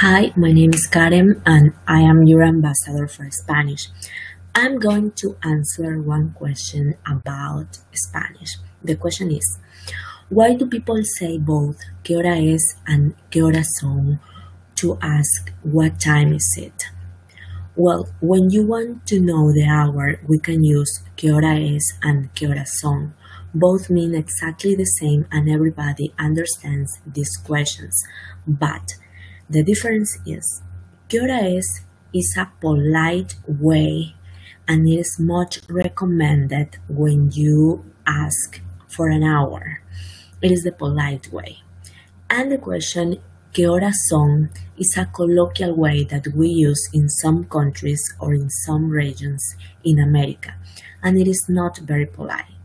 Hi, my name is Karen and I am your ambassador for Spanish. I'm going to answer one question about Spanish. The question is Why do people say both ¿Qué hora es and ¿Qué hora son to ask what time is it? Well, when you want to know the hour, we can use ¿Qué hora es and ¿Qué hora son. Both mean exactly the same and everybody understands these questions. But the difference is ¿Qué hora es? is a polite way and it is much recommended when you ask for an hour. It is the polite way. And the question ¿Qué horas son? is a colloquial way that we use in some countries or in some regions in America, and it is not very polite.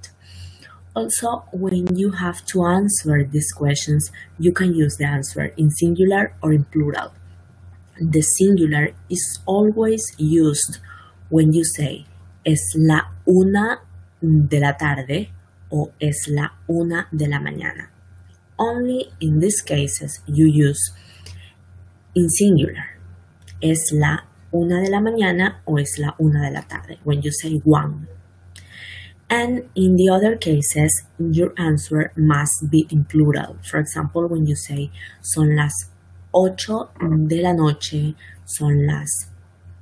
Also, when you have to answer these questions, you can use the answer in singular or in plural. The singular is always used when you say es la una de la tarde o es la una de la mañana. Only in these cases you use in singular. Es la una de la mañana o es la una de la tarde when you say one. And in the other cases, your answer must be in plural. For example, when you say son las ocho de la noche, son las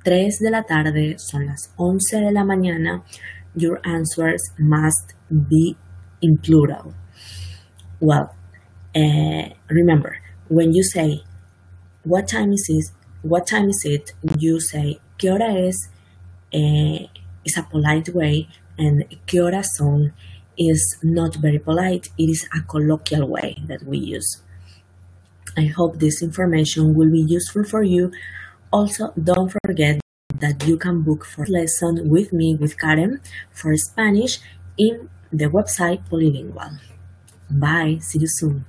tres de la tarde, son las once de la mañana, your answers must be in plural. Well, uh, remember, when you say what time is it, what time is it, you say ¿qué hora es? Uh, is a polite way and ¿qué horas son? is not very polite. It is a colloquial way that we use. I hope this information will be useful for you. Also, don't forget that you can book for lesson with me, with Karen, for Spanish in the website Polylingual. Bye. See you soon.